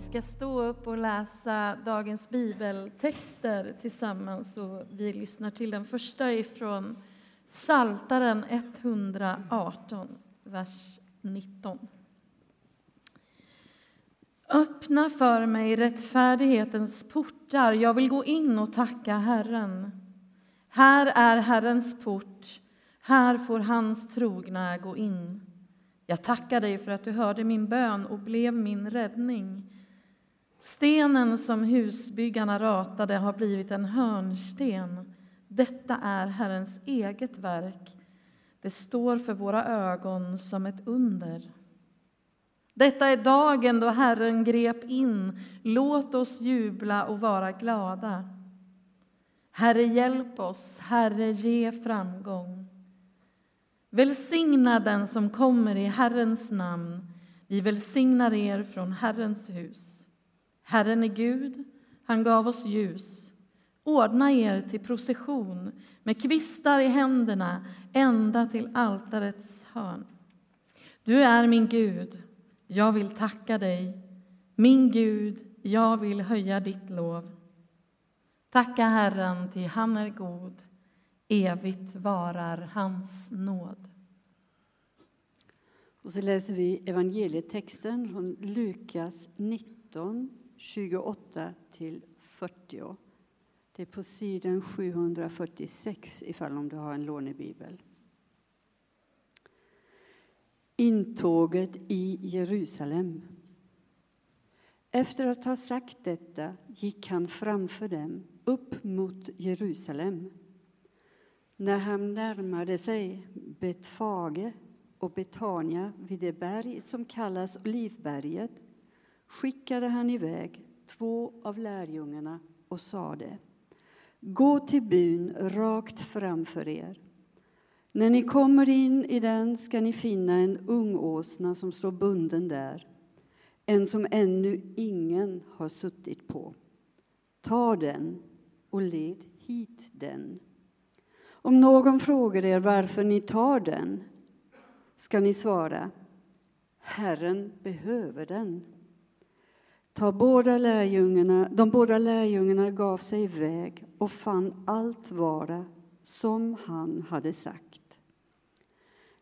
Vi ska stå upp och läsa dagens bibeltexter tillsammans och vi lyssnar till den första ifrån Saltaren 118, vers 19. Öppna för mig rättfärdighetens portar, jag vill gå in och tacka Herren. Här är Herrens port, här får hans trogna gå in. Jag tackar dig för att du hörde min bön och blev min räddning. Stenen som husbyggarna ratade har blivit en hörnsten. Detta är Herrens eget verk. Det står för våra ögon som ett under. Detta är dagen då Herren grep in. Låt oss jubla och vara glada. Herre, hjälp oss. Herre, ge framgång. Välsigna den som kommer i Herrens namn. Vi välsignar er från Herrens hus. Herren är Gud, han gav oss ljus. Ordna er till procession med kvistar i händerna ända till altarets hörn. Du är min Gud, jag vill tacka dig. Min Gud, jag vill höja ditt lov. Tacka Herren, ty han är god. Evigt varar hans nåd. Och så läser vi evangelietexten från Lukas 19, 28 till 40. Det är på sidan 746 ifall om du har en lånebibel. Intåget i Jerusalem. Efter att ha sagt detta gick han framför dem upp mot Jerusalem. När han närmade sig Betfage och Betania vid det berg som kallas Olivberget skickade han iväg två av lärjungarna och sade Gå till byn rakt framför er. När ni kommer in i den ska ni finna en ung åsna som står bunden där, en som ännu ingen har suttit på. Ta den och led hit den. Om någon frågar er varför ni tar den ska ni svara Herren behöver den. Ta båda lärjungarna, de båda lärjungarna gav sig iväg och fann allt vara som han hade sagt.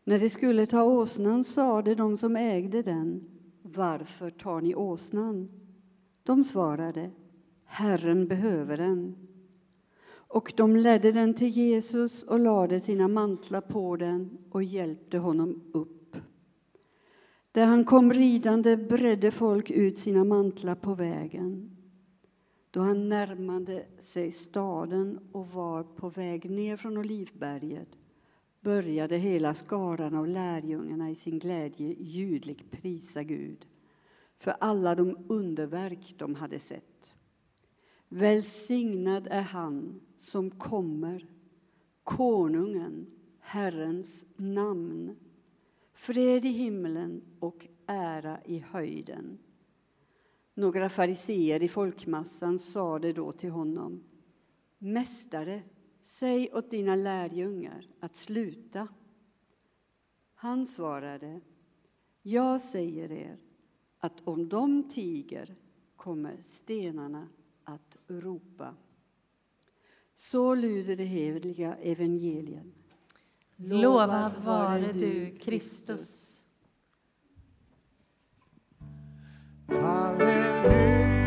När de skulle ta åsnan sade de som ägde den Varför tar ni åsnan? De svarade Herren behöver den. Och de ledde den till Jesus och lade sina mantlar på den och hjälpte honom upp. Där han kom ridande bredde folk ut sina mantlar på vägen. Då han närmade sig staden och var på väg ner från Olivberget började hela skaran av lärjungarna i sin glädje ljudligt prisa Gud för alla de underverk de hade sett. Välsignad är han som kommer, konungen, Herrens namn. Fred i himlen och ära i höjden. Några fariseer i folkmassan sade då till honom Mästare, säg åt dina lärjungar att sluta. Han svarade Jag säger er att om de tiger kommer stenarna att ropa. Så lyder det heliga evangeliet. Lovad vare du, Kristus. Varsågod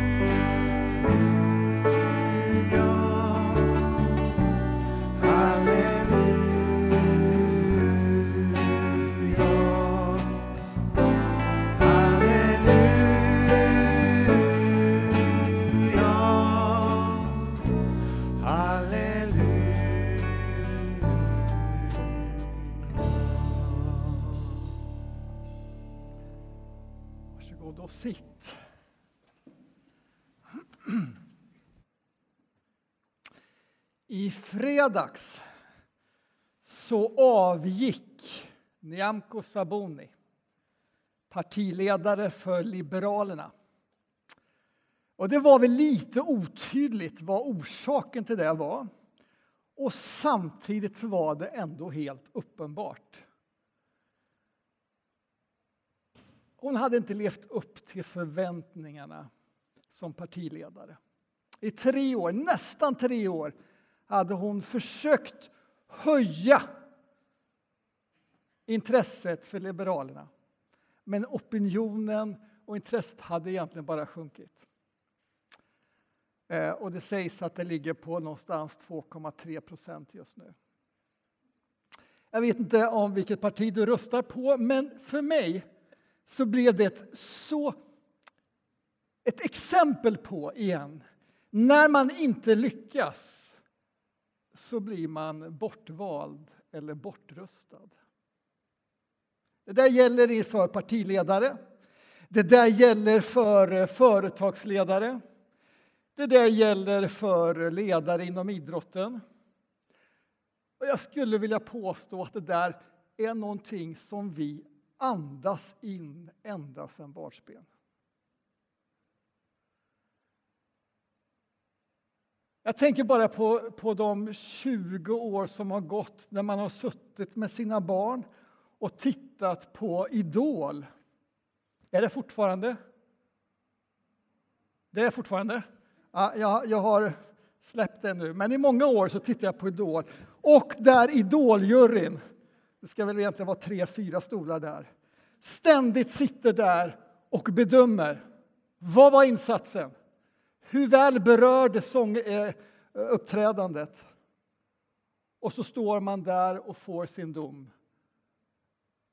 fredags så avgick Nyamko Sabuni, partiledare för Liberalerna. Och det var väl lite otydligt vad orsaken till det var. Och samtidigt var det ändå helt uppenbart. Hon hade inte levt upp till förväntningarna som partiledare. I tre år, nästan tre år, hade hon försökt höja intresset för Liberalerna. Men opinionen och intresset hade egentligen bara sjunkit. Eh, och det sägs att det ligger på någonstans 2,3 procent just nu. Jag vet inte om vilket parti du röstar på, men för mig så blev det så ett exempel på, igen, när man inte lyckas så blir man bortvald eller bortröstad. Det där gäller för partiledare, det där gäller för eh, företagsledare, det där gäller för eh, ledare inom idrotten. Och jag skulle vilja påstå att det där är någonting som vi andas in ända sedan barnsben. Jag tänker bara på, på de 20 år som har gått när man har suttit med sina barn och tittat på Idol. Är det fortfarande? Det är fortfarande? Ja, jag, jag har släppt det nu, men i många år så tittade jag på Idol. Och där Idoljuryn, det ska väl egentligen vara tre, fyra stolar där, ständigt sitter där och bedömer. Vad var insatsen? Hur väl berörde sånguppträdandet? Eh, och så står man där och får sin dom.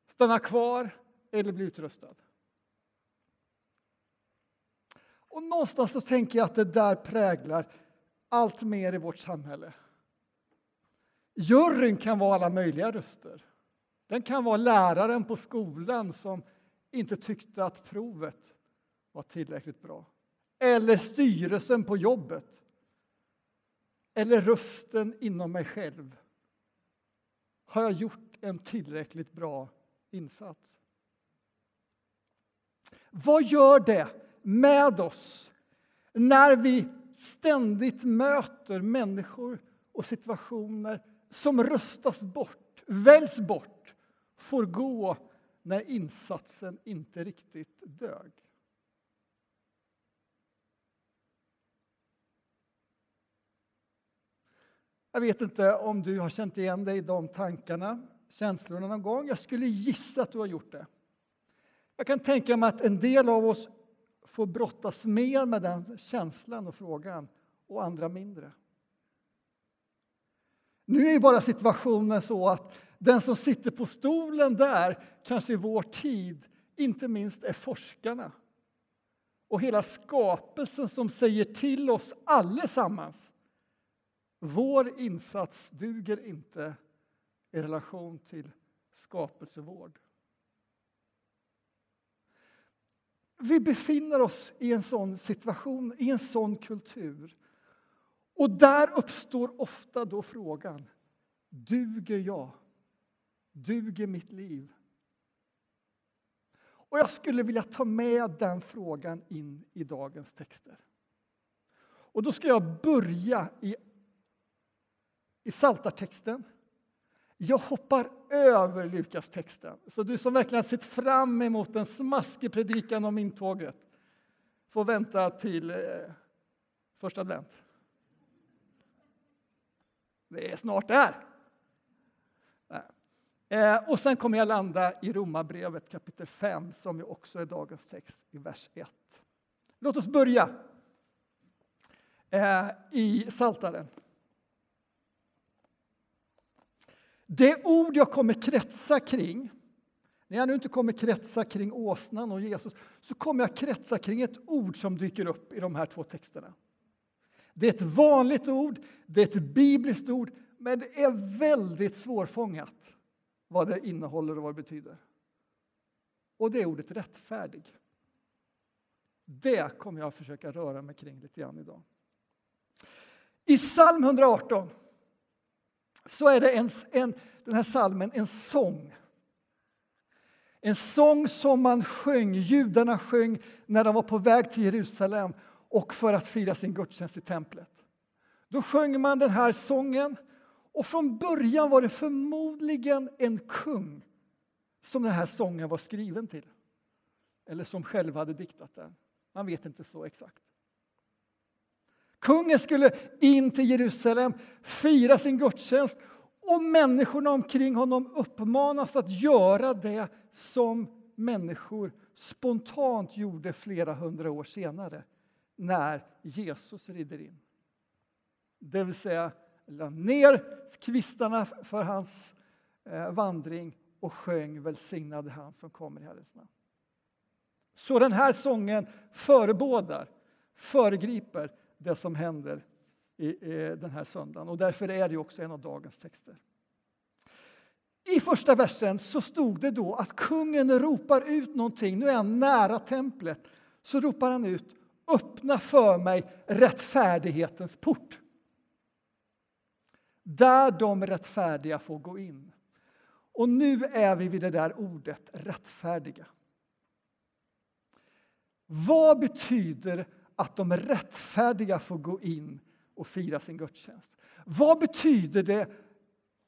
Stanna kvar eller bli utrustad. Och någonstans så tänker jag att det där präglar allt mer i vårt samhälle. Juryn kan vara alla möjliga röster. Den kan vara läraren på skolan som inte tyckte att provet var tillräckligt bra. Eller styrelsen på jobbet. Eller rösten inom mig själv. Har jag gjort en tillräckligt bra insats? Vad gör det med oss när vi ständigt möter människor och situationer som röstas bort, väljs bort, får gå när insatsen inte riktigt dög? Jag vet inte om du har känt igen dig i de tankarna, känslorna någon gång. Jag skulle gissa att du har gjort det. Jag kan tänka mig att en del av oss får brottas mer med den känslan och frågan och andra mindre. Nu är ju bara situationen så att den som sitter på stolen där, kanske i vår tid, inte minst är forskarna och hela skapelsen som säger till oss allesammans vår insats duger inte i relation till skapelsevård. Vi befinner oss i en sån situation, i en sån kultur. Och där uppstår ofta då frågan, duger jag? Duger mitt liv? Och jag skulle vilja ta med den frågan in i dagens texter. Och då ska jag börja i i Saltartexten. Jag hoppar över Lukas-texten. Så du som verkligen sett fram emot en smaskig predikan om intåget får vänta till eh, första advent. Det är snart där. Eh, och sen kommer jag landa i Romarbrevet kapitel 5 som ju också är dagens text i vers 1. Låt oss börja eh, i Saltaren. Det ord jag kommer kretsa kring, när jag nu inte kommer kretsa kring åsnan och Jesus, så kommer jag kretsa kring ett ord som dyker upp i de här två texterna. Det är ett vanligt ord, det är ett bibliskt ord, men det är väldigt svårfångat vad det innehåller och vad det betyder. Och det är ordet rättfärdig. Det kommer jag att försöka röra mig kring lite grann idag. I psalm 118 så är det en, en, den här salmen en sång. En sång som man sjöng, judarna sjöng när de var på väg till Jerusalem och för att fira sin gudstjänst i templet. Då sjöng man den här sången och från början var det förmodligen en kung som den här sången var skriven till. Eller som själv hade diktat den. Man vet inte så exakt. Kungen skulle in till Jerusalem, fira sin gudstjänst och människorna omkring honom uppmanas att göra det som människor spontant gjorde flera hundra år senare när Jesus rider in. Det vill säga, la ner kvistarna för hans eh, vandring och sjöng Välsignade han som kommer i Herrens namn. Så den här sången förebådar, föregriper det som händer i, den här söndagen och därför är det också en av dagens texter. I första versen så stod det då att kungen ropar ut någonting. Nu är han nära templet. Så ropar han ut Öppna för mig rättfärdighetens port. Där de rättfärdiga får gå in. Och nu är vi vid det där ordet rättfärdiga. Vad betyder att de rättfärdiga får gå in och fira sin gudstjänst? Vad betyder det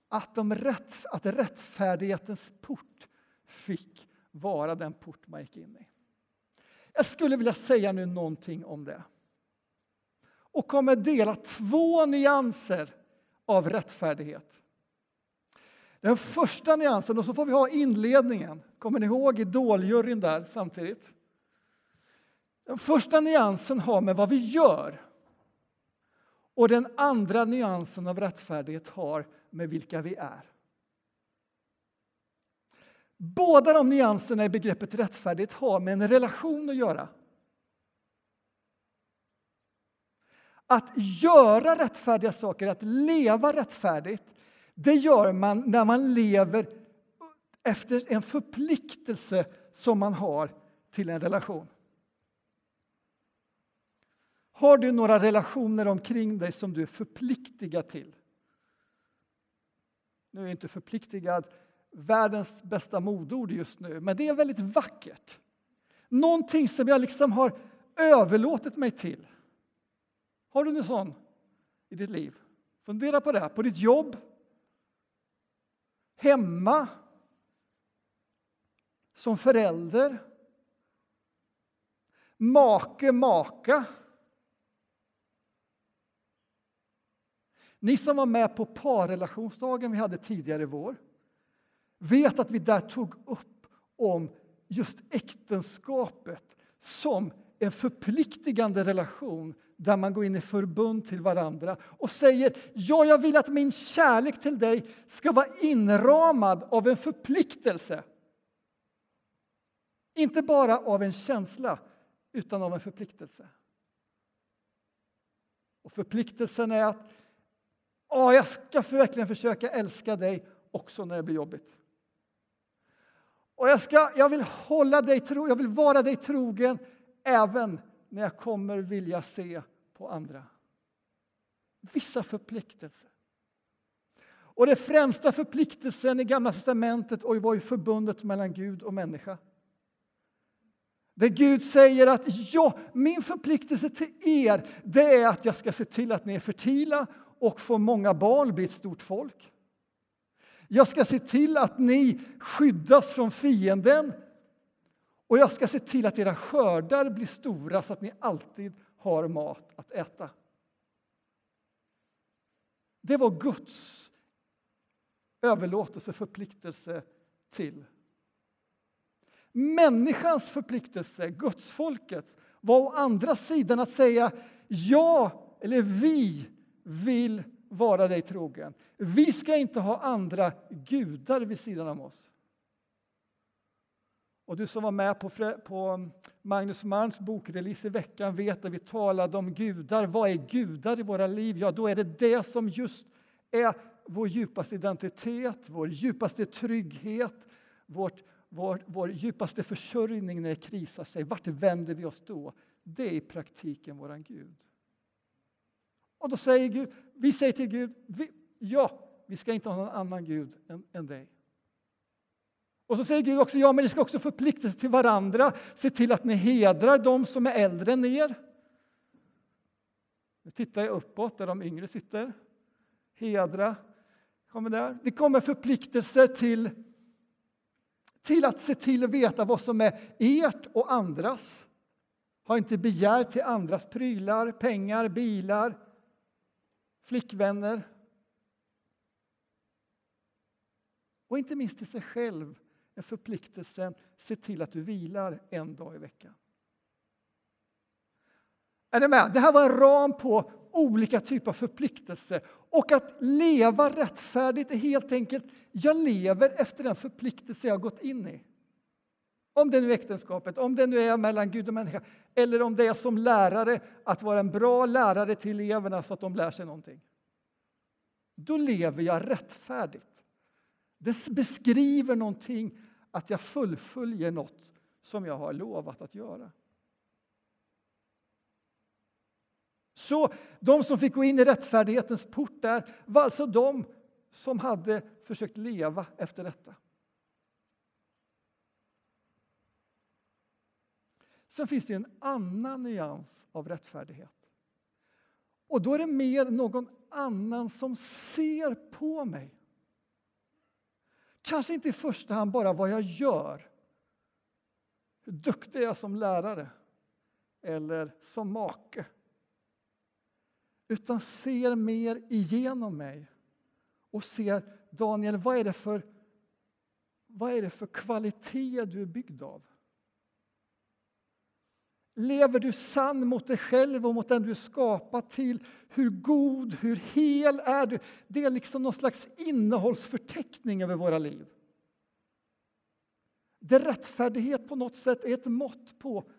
att, de rätt, att rättfärdighetens port fick vara den port man gick in i? Jag skulle vilja säga nu någonting om det och kommer dela två nyanser av rättfärdighet. Den första nyansen, och så får vi ha inledningen. Kommer ni ihåg idoljuryn där samtidigt? Den första nyansen har med vad vi gör. Och den andra nyansen av rättfärdighet har med vilka vi är. Båda de nyanserna i begreppet rättfärdighet har med en relation att göra. Att göra rättfärdiga saker, att leva rättfärdigt, det gör man när man lever efter en förpliktelse som man har till en relation. Har du några relationer omkring dig som du är förpliktigad till? Nu är inte förpliktigad världens bästa modord just nu, men det är väldigt vackert. Någonting som jag liksom har överlåtit mig till. Har du någon sån i ditt liv? Fundera på det. På ditt jobb, hemma, som förälder, make, maka. Ni som var med på parrelationsdagen vi hade tidigare i vår vet att vi där tog upp om just äktenskapet som en förpliktigande relation där man går in i förbund till varandra och säger ja, jag vill att min kärlek till dig ska vara inramad av en förpliktelse. Inte bara av en känsla, utan av en förpliktelse. Och förpliktelsen är att Åh, jag ska verkligen försöka älska dig också när det blir jobbigt. Och jag, ska, jag vill hålla dig tro, jag vill vara dig trogen även när jag kommer vilja se på andra. Vissa förpliktelser. Och den främsta förpliktelsen i Gamla testamentet var ju förbundet mellan Gud och människa. Där Gud säger att ja, min förpliktelse till er det är att jag ska se till att ni är fertila och få många barn, bli ett stort folk. Jag ska se till att ni skyddas från fienden och jag ska se till att era skördar blir stora så att ni alltid har mat att äta. Det var Guds överlåtelse, förpliktelse till. Människans förpliktelse, gudsfolkets, var å andra sidan att säga ja, eller vi vill vara dig trogen. Vi ska inte ha andra gudar vid sidan om oss. Och du som var med på, på mm, Magnus Malms bokrelease i veckan vet att vi talade om gudar. Vad är gudar i våra liv? Ja, då är det det som just är vår djupaste identitet, vår djupaste trygghet, vårt, vår, vår djupaste försörjning när det krisar sig. Vart vänder vi oss då? Det är i praktiken vår Gud. Och då säger Gud, vi säger till Gud, vi, ja, vi ska inte ha någon annan Gud än, än dig. Och så säger Gud också, ja men ni ska också förplikta sig till varandra, se till att ni hedrar de som är äldre än er. Nu tittar jag uppåt där de yngre sitter. Hedra kommer där. Det kommer förpliktelser till, till att se till att veta vad som är ert och andras. Har inte begär till andras prylar, pengar, bilar, flickvänner. Och inte minst till sig själv är förpliktelsen se till att du vilar en dag i veckan. Är ni med? Det här var en ram på olika typer av förpliktelser. Och att leva rättfärdigt är helt enkelt, jag lever efter den förpliktelse jag gått in i. Om det nu är äktenskapet, om det nu är mellan Gud och människa eller om det är som lärare, att vara en bra lärare till eleverna så att de lär sig någonting. Då lever jag rättfärdigt. Det beskriver någonting, att jag fullföljer något som jag har lovat att göra. Så de som fick gå in i rättfärdighetens port där var alltså de som hade försökt leva efter detta. Sen finns det en annan nyans av rättfärdighet. Och då är det mer någon annan som ser på mig. Kanske inte i första hand bara vad jag gör. Hur duktig är jag som lärare eller som make. Utan ser mer igenom mig och ser, Daniel, vad är det för, vad är det för kvalitet du är byggd av? Lever du sann mot dig själv och mot den du är skapad till? Hur god, hur hel är du? Det är liksom någon slags innehållsförteckning över våra liv. Det rättfärdighet på något sätt är ett mått på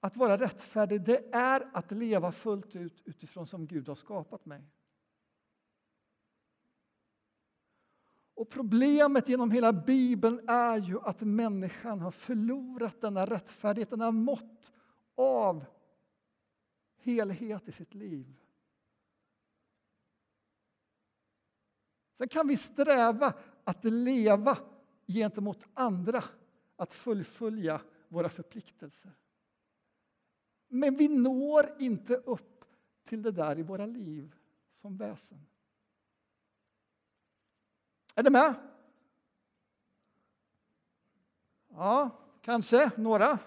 att vara rättfärdig. Det är att leva fullt ut utifrån som Gud har skapat mig. Och Problemet genom hela Bibeln är ju att människan har förlorat denna rättfärdighet, denna mått av helhet i sitt liv. Sen kan vi sträva att leva gentemot andra, att fullfölja våra förpliktelser. Men vi når inte upp till det där i våra liv som väsen. Är ni med? Ja, kanske några.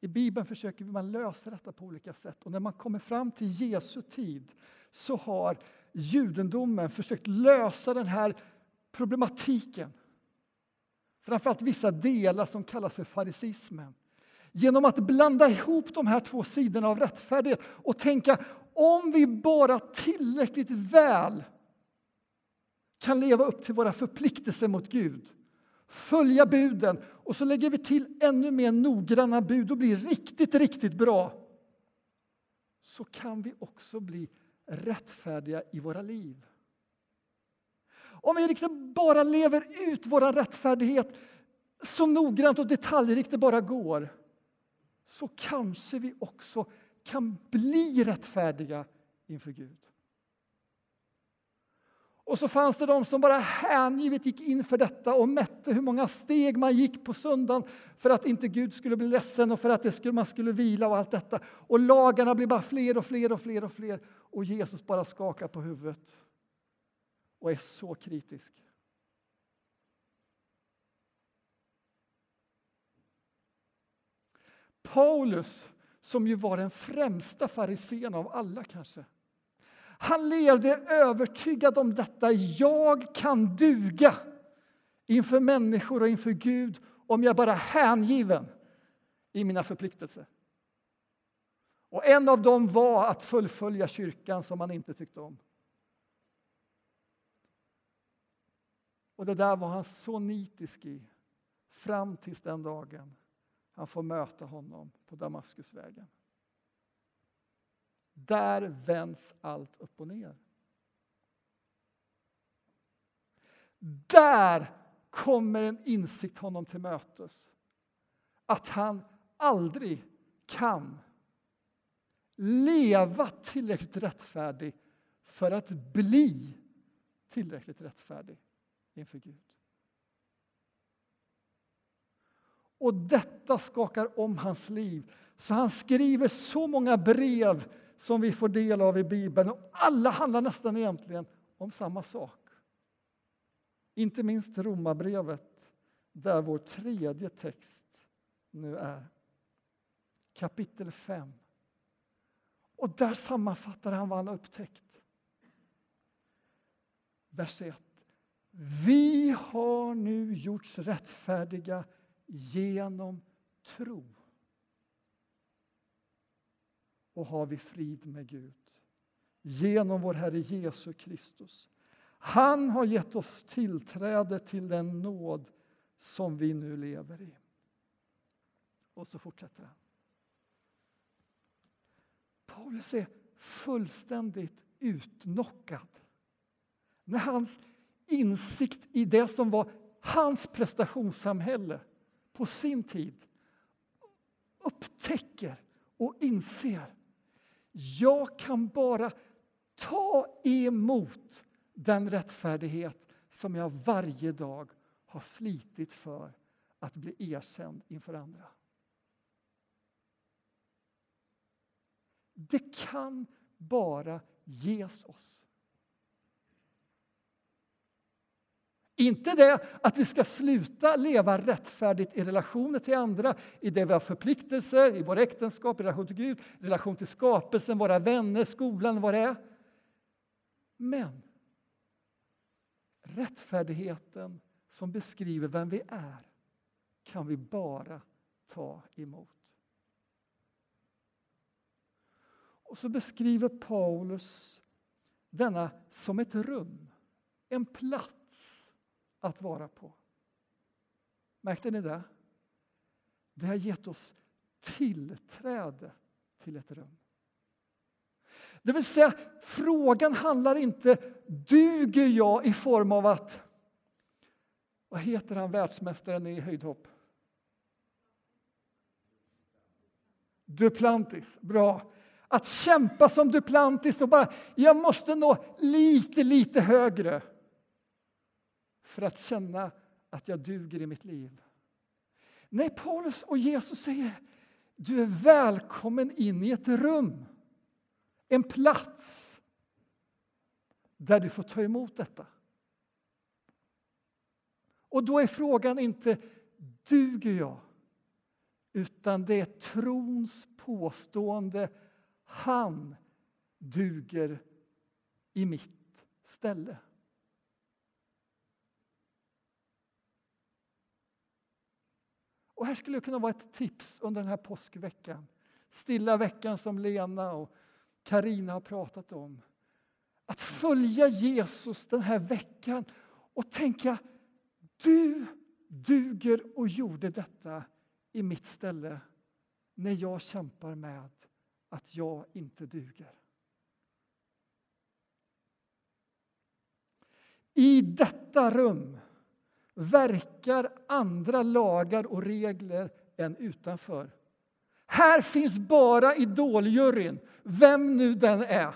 I Bibeln försöker man lösa detta på olika sätt. Och när man kommer fram till Jesu tid så har judendomen försökt lösa den här problematiken. Framförallt vissa delar som kallas för farisismen. Genom att blanda ihop de här två sidorna av rättfärdighet och tänka om vi bara tillräckligt väl kan leva upp till våra förpliktelser mot Gud, följa buden och så lägger vi till ännu mer noggranna bud och blir riktigt, riktigt bra så kan vi också bli rättfärdiga i våra liv. Om vi liksom bara lever ut vår rättfärdighet så noggrant och detaljrikt det bara går så kanske vi också kan bli rättfärdiga inför Gud. Och så fanns det de som bara hängivet gick in för detta och mätte hur många steg man gick på söndagen för att inte Gud skulle bli ledsen och för att det skulle, man skulle vila och allt detta. Och lagarna blev bara fler och fler och fler och fler och Jesus bara skakar på huvudet och är så kritisk. Paulus, som ju var den främsta farisén av alla kanske. Han levde övertygad om detta. Jag kan duga inför människor och inför Gud om jag bara är hängiven i mina förpliktelser. Och en av dem var att fullfölja kyrkan som han inte tyckte om. Och det där var han så nitisk i fram tills den dagen han får möta honom på Damaskusvägen. Där vänds allt upp och ner. Där kommer en insikt honom till mötes. Att han aldrig kan leva tillräckligt rättfärdig för att bli tillräckligt rättfärdig inför Gud. Och detta skakar om hans liv. Så han skriver så många brev som vi får del av i Bibeln. Och alla handlar nästan egentligen om samma sak. Inte minst Romarbrevet där vår tredje text nu är. Kapitel 5. Och där sammanfattar han vad han har upptäckt. Vers 1. Vi har nu gjorts rättfärdiga genom tro. Och har vi frid med Gud genom vår Herre Jesus Kristus. Han har gett oss tillträde till den nåd som vi nu lever i. Och så fortsätter han. Paulus är fullständigt utnockad när hans insikt i det som var hans prestationssamhälle på sin tid upptäcker och inser jag kan bara ta emot den rättfärdighet som jag varje dag har slitit för att bli erkänd inför andra. Det kan bara ges oss. Inte det att vi ska sluta leva rättfärdigt i relationer till andra, i det vi har förpliktelser, i våra äktenskap, i relation till Gud, i relation till skapelsen, våra vänner, skolan, vad det är. Men rättfärdigheten som beskriver vem vi är kan vi bara ta emot. Och så beskriver Paulus denna som ett rum, en plats att vara på. Märkte ni det? Det har gett oss tillträde till ett rum. Det vill säga, frågan handlar inte duger jag i form av att... Vad heter han, världsmästaren i höjdhopp? Duplantis. Bra. Att kämpa som Duplantis och bara, jag måste nå lite, lite högre för att känna att jag duger i mitt liv. Nej, Paulus och Jesus säger du är välkommen in i ett rum, en plats där du får ta emot detta. Och då är frågan inte duger jag? Utan det är trons påstående han duger i mitt ställe. Och här skulle det kunna vara ett tips under den här påskveckan. Stilla veckan som Lena och Karina har pratat om. Att följa Jesus den här veckan och tänka du duger och gjorde detta i mitt ställe när jag kämpar med att jag inte duger. I detta rum verkar andra lagar och regler än utanför. Här finns bara idoljuryn, vem nu den är,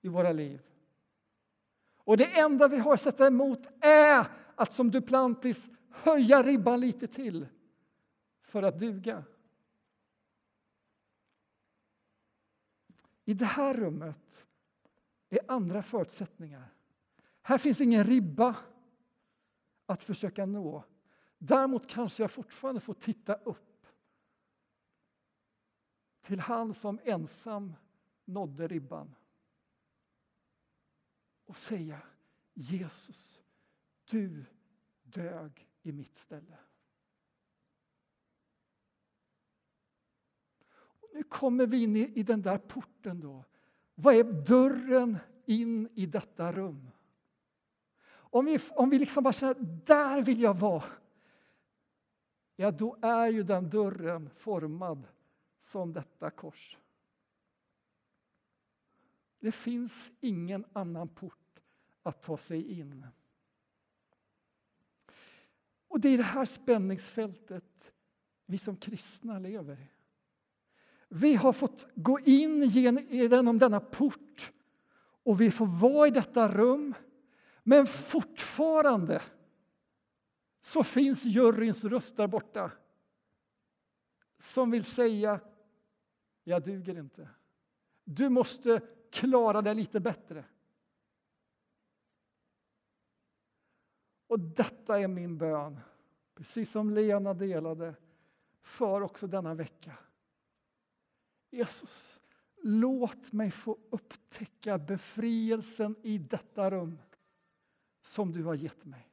i våra liv. Och det enda vi har att sätta emot är att som Duplantis höja ribban lite till för att duga. I det här rummet är andra förutsättningar. Här finns ingen ribba att försöka nå. Däremot kanske jag fortfarande får titta upp till han som ensam nådde ribban och säga Jesus, du dög i mitt ställe. Och nu kommer vi in i den där porten. då. Vad är dörren in i detta rum? Om vi, om vi liksom bara känner där vill jag vara, ja då är ju den dörren formad som detta kors. Det finns ingen annan port att ta sig in. Och det är det här spänningsfältet vi som kristna lever i. Vi har fått gå in genom denna port och vi får vara i detta rum men fortfarande så finns juryns röst där borta som vill säga jag duger inte. Du måste klara dig lite bättre. Och detta är min bön precis som Lena delade, för också denna vecka. Jesus, låt mig få upptäcka befrielsen i detta rum som du har gett mig.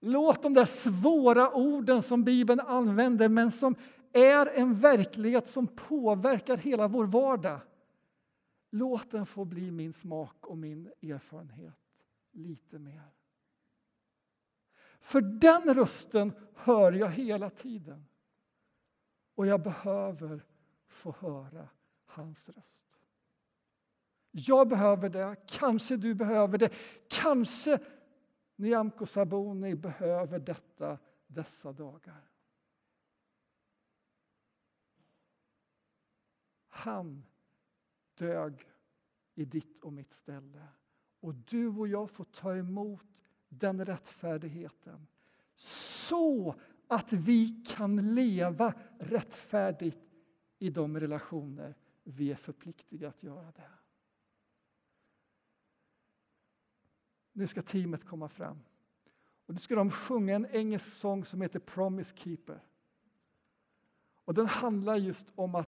Låt de där svåra orden som Bibeln använder men som är en verklighet som påverkar hela vår vardag. Låt den få bli min smak och min erfarenhet lite mer. För den rösten hör jag hela tiden. Och jag behöver få höra hans röst. Jag behöver det, kanske du behöver det. Kanske Nyamko Sabuni behöver detta dessa dagar. Han dög i ditt och mitt ställe. Och du och jag får ta emot den rättfärdigheten så att vi kan leva rättfärdigt i de relationer vi är förpliktiga att göra det. Nu ska teamet komma fram. Och nu ska de sjunga en engelsk sång som heter Promise Keeper. Och den handlar just om att